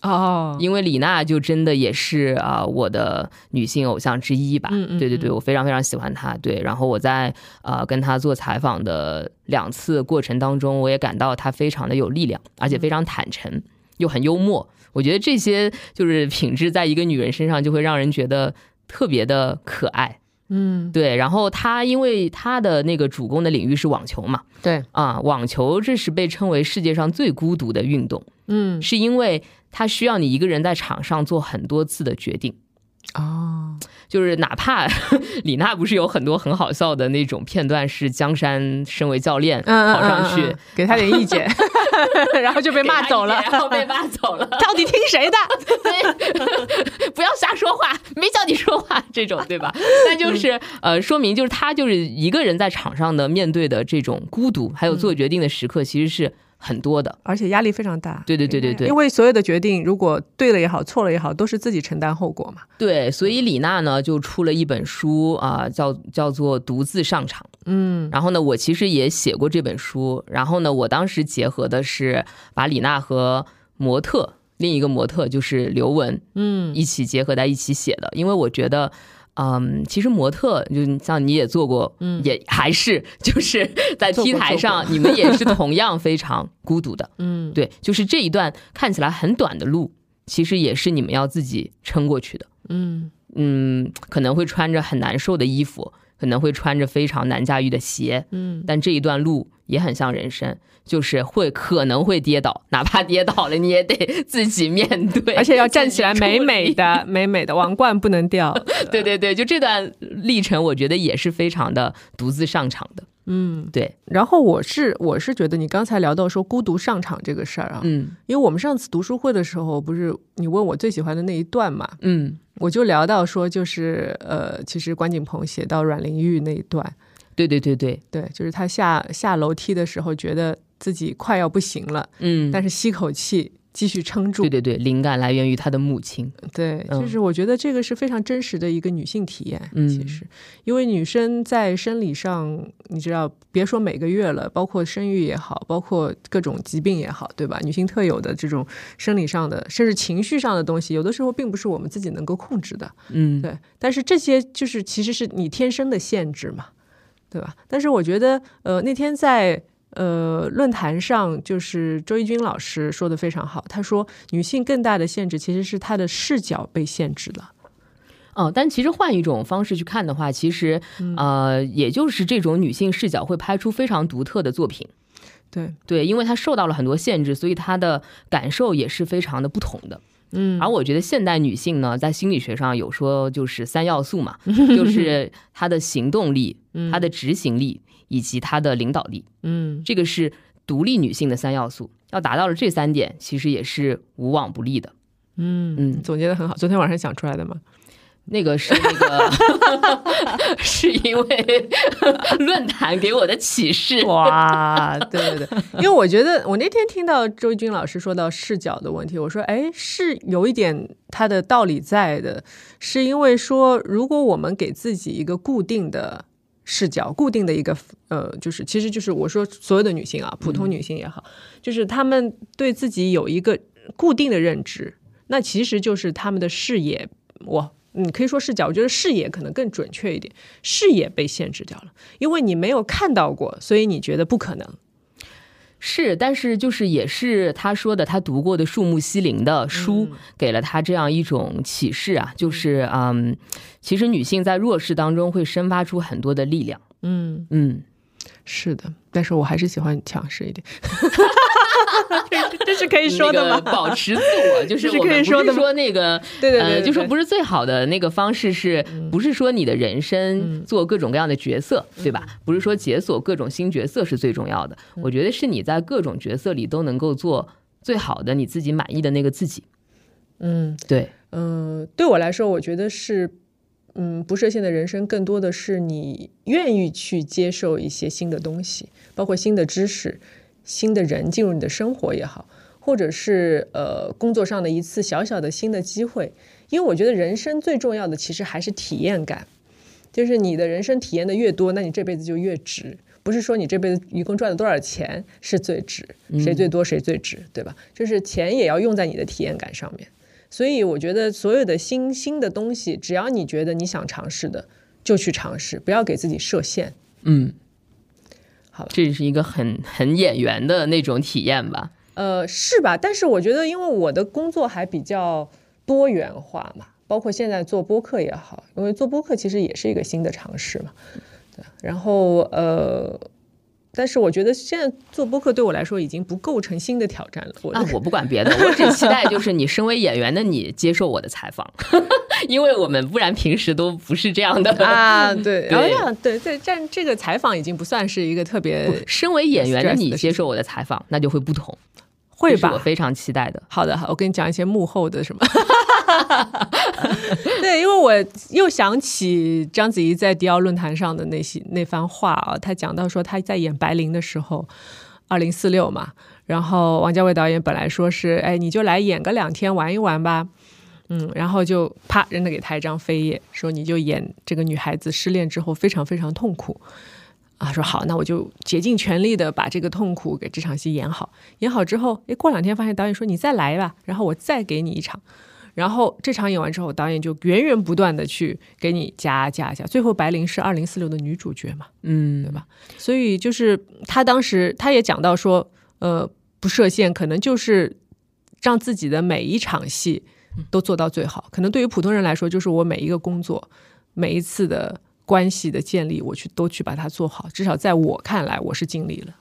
哦，因为李娜就真的也是啊、我的女性偶像之一吧。嗯嗯对对对，我非常非常喜欢她。对，然后我在呃跟她做采访的两次过程当中，我也感到她非常的有力量，而且非常坦诚，又很幽默。我觉得这些就是品质，在一个女人身上就会让人觉得特别的可爱。嗯，对，然后他因为他的那个主攻的领域是网球嘛，对，啊，网球这是被称为世界上最孤独的运动，嗯，是因为他需要你一个人在场上做很多次的决定。哦，就是哪怕 [laughs] 李娜不是有很多很好笑的那种片段，是江山身为教练嗯，跑上去嗯嗯嗯给他点意见，[laughs] 然后就被骂走了，然后被 [laughs] 骂走了。到底听谁的？[laughs] 对，[laughs] 不要瞎说话，没叫你说话，这种对吧？那就是呃，说明就是他就是一个人在场上的面对的这种孤独，还有做决定的时刻，其实是很多的。而且压力非常大。对对对对对因为所有的决定，如果对了也好，错了也好，都是自己承担后果嘛。对，所以李娜呢就出了一本书啊、叫叫做《独自上场》。嗯然后呢，我其实也写过这本书。然后呢，我当时结合的是把李娜和模特另一个模特就是刘雯嗯一起结合在一起写的，因为我觉得。嗯，其实模特就像你也做过，嗯也还是就是 [laughs] 在 T 台上，你们也是同样非常孤独的。嗯，对，就是这一段看起来很短的路，其实也是你们要自己撑过去的。嗯嗯，可能会穿着很难受的衣服，可能会穿着非常难驾驭的鞋，嗯，但这一段路也很像人生，就是会可能会跌倒，哪怕跌倒了，你也得自己面对，而且要站起来美美。的、[laughs] 美美的，王冠不能掉。[laughs] 对对对，就这段历程，我觉得也是非常的独自上场的。嗯，对，然后我是我是觉得你刚才聊到说孤独上场这个事儿啊，嗯因为我们上次读书会的时候，不是你问我最喜欢的那一段嘛，嗯，我就聊到说，就是呃，其实关锦鹏写到阮玲玉那一段，对对对对，对，就是他下下楼梯的时候，觉得自己快要不行了，嗯，但是吸口气继续撑住对。对对，灵感来源于他的母亲。对，嗯就是我觉得这个是非常真实的一个女性体验。嗯其实，因为女生在生理上，你知道，别说每个月了，包括生育也好，包括各种疾病也好，对吧？女性特有的这种生理上的，甚至情绪上的东西，有的时候并不是我们自己能够控制的。嗯，对，但是这些就是其实是你天生的限制嘛，对吧？但是我觉得，呃，那天在呃论坛上，就是周一军老师说的非常好，他说女性更大的限制其实是她的视角被限制了。哦，但其实换一种方式去看的话，其实呃，也就是这种女性视角会拍出非常独特的作品。对，对，因为她受到了很多限制，所以她的感受也是非常的不同的。嗯而我觉得现代女性呢，在心理学上有说就是三要素嘛，就是 [laughs] 她的行动力、她的执行力以及她的领导力，嗯这个是独立女性的三要素。要达到了这三点，其实也是无往不利的。嗯嗯总结的很好，昨天晚上想出来的嘛。那个是那个，[laughs] 是因为 [laughs] 论坛给我的启示。哇，对对对，[laughs] 因为我觉得我那天听到周一军老师说到视角的问题，我说，哎，是有一点他的道理在的，是因为说，如果我们给自己一个固定的视角，固定的一个呃，就是其实就是我说所有的女性啊，普通女性也好，就是她们对自己有一个固定的认知，那其实就是她们的视野，我。你可以说视角，我觉得视野可能更准确一点。视野被限制掉了，因为你没有看到过，所以你觉得不可能。是，但是就是也是他说的，他读过的树木西林的书，给了他这样一种启示啊，就是嗯，其实女性在弱势当中会生发出很多的力量。嗯嗯，是的，但是我还是喜欢强势一点。[laughs] [laughs] 这是可以说的吗？保持自我就是我们不是说那个，[laughs] 对对对，就说不是最好的那个方式，是不是说你的人生做各种各样的角色，对吧？不是说解锁各种新角色是最重要的。我觉得是你在各种角色里都能够做最好的你自己满意的那个自己。嗯，对，嗯，对我来说，我觉得是，嗯，不设限的人生更多的是你愿意去接受一些新的东西，包括新的知识。新的人进入你的生活也好，或者是呃工作上的一次小小的新的机会，因为我觉得人生最重要的其实还是体验感，就是你的人生体验的越多，那你这辈子就越值。不是说你这辈子一共赚了多少钱是最值，谁最多谁最值，对吧？就是钱也要用在你的体验感上面。所以我觉得所有的新新的东西，只要你觉得你想尝试的，就去尝试，不要给自己设限。嗯。好，这是一个很很演员的那种体验吧？呃，是吧？但是我觉得，因为我的工作还比较多元化嘛，包括现在做播客也好，因为做播客其实也是一个新的尝试嘛。对，然后呃。但是我觉得现在做播客对我来说已经不构成新的挑战了。啊，我不管别的，我只期待就是你身为演员的你接受我的采访，因为我们不然平时都不是这样的啊。[laughs] 对，然后对对，这这个采访已经不算是一个特别。身为演员的你接受我的采访，那就会不同。会吧，我非常期待的。好的，好，我跟你讲一些幕后的什么。[laughs] 对，因为我又想起章子怡在迪奥论坛上的那些那番话啊，她讲到说她在演白灵的时候，二零四六嘛，然后王家卫导演本来说是，哎，你就来演个两天玩一玩吧，嗯，然后就啪扔了给他一张飞页，说你就演这个女孩子失恋之后非常非常痛苦。啊，说好，那我就竭尽全力的把这个痛苦给这场戏演好。演好之后，哎，过两天发现导演说你再来吧，然后我再给你一场。然后这场演完之后，导演就源源不断的去给你加加加。最后白灵是二零四六的女主角嘛，嗯，对吧？所以就是他当时他也讲到说，呃，不设限，可能就是让自己的每一场戏都做到最好。可能对于普通人来说，就是我每一个工作，每一次的。关系的建立，我去都去把它做好，至少在我看来，我是尽力了。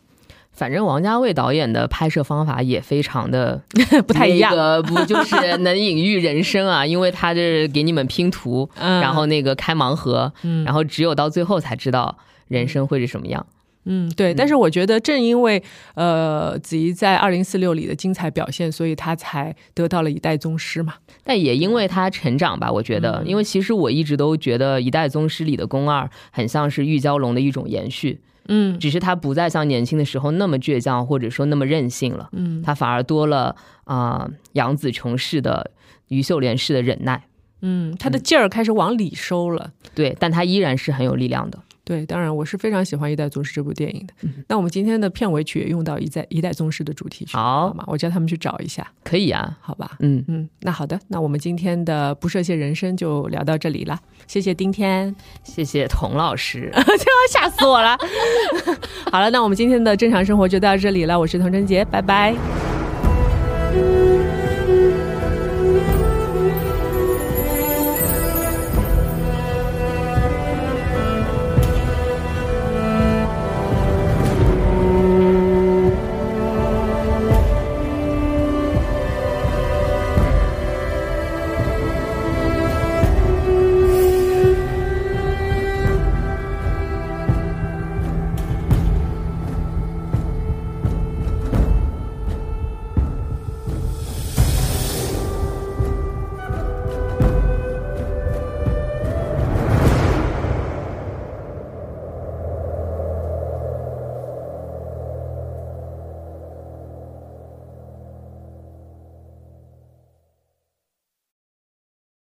反正王家卫导演的拍摄方法也非常的 [laughs] 不太一样，不就是能隐喻人生啊？因为他这给你们拼图，然后那个开盲盒，然后只有到最后才知道人生会是什么样。嗯，对，但是我觉得正因为呃子怡在二零四六里的精彩表现，所以他才得到了一代宗师嘛。但也因为他成长吧，我觉得，因为其实我一直都觉得一代宗师里的宫二很像是玉娇龙的一种延续，嗯，只是他不再像年轻的时候那么倔强或者说那么任性了，嗯，他反而多了啊杨紫琼式的于秀莲式的忍耐，嗯，他的劲儿开始往里收了，对，但他依然是很有力量的。对，当然我是非常喜欢《一代宗师》这部电影的。那我们今天的片尾曲也用到《一代一代宗师》的主题曲，好吗？我叫他们去找一下，可以啊，好吧？嗯嗯，那好的，那我们今天的不设限人生就聊到这里了。谢谢丁天，谢谢童老师，[laughs] 这要吓死我了。[laughs] 好了，那我们今天的正常生活就到这里了。我是童贞杰，拜拜。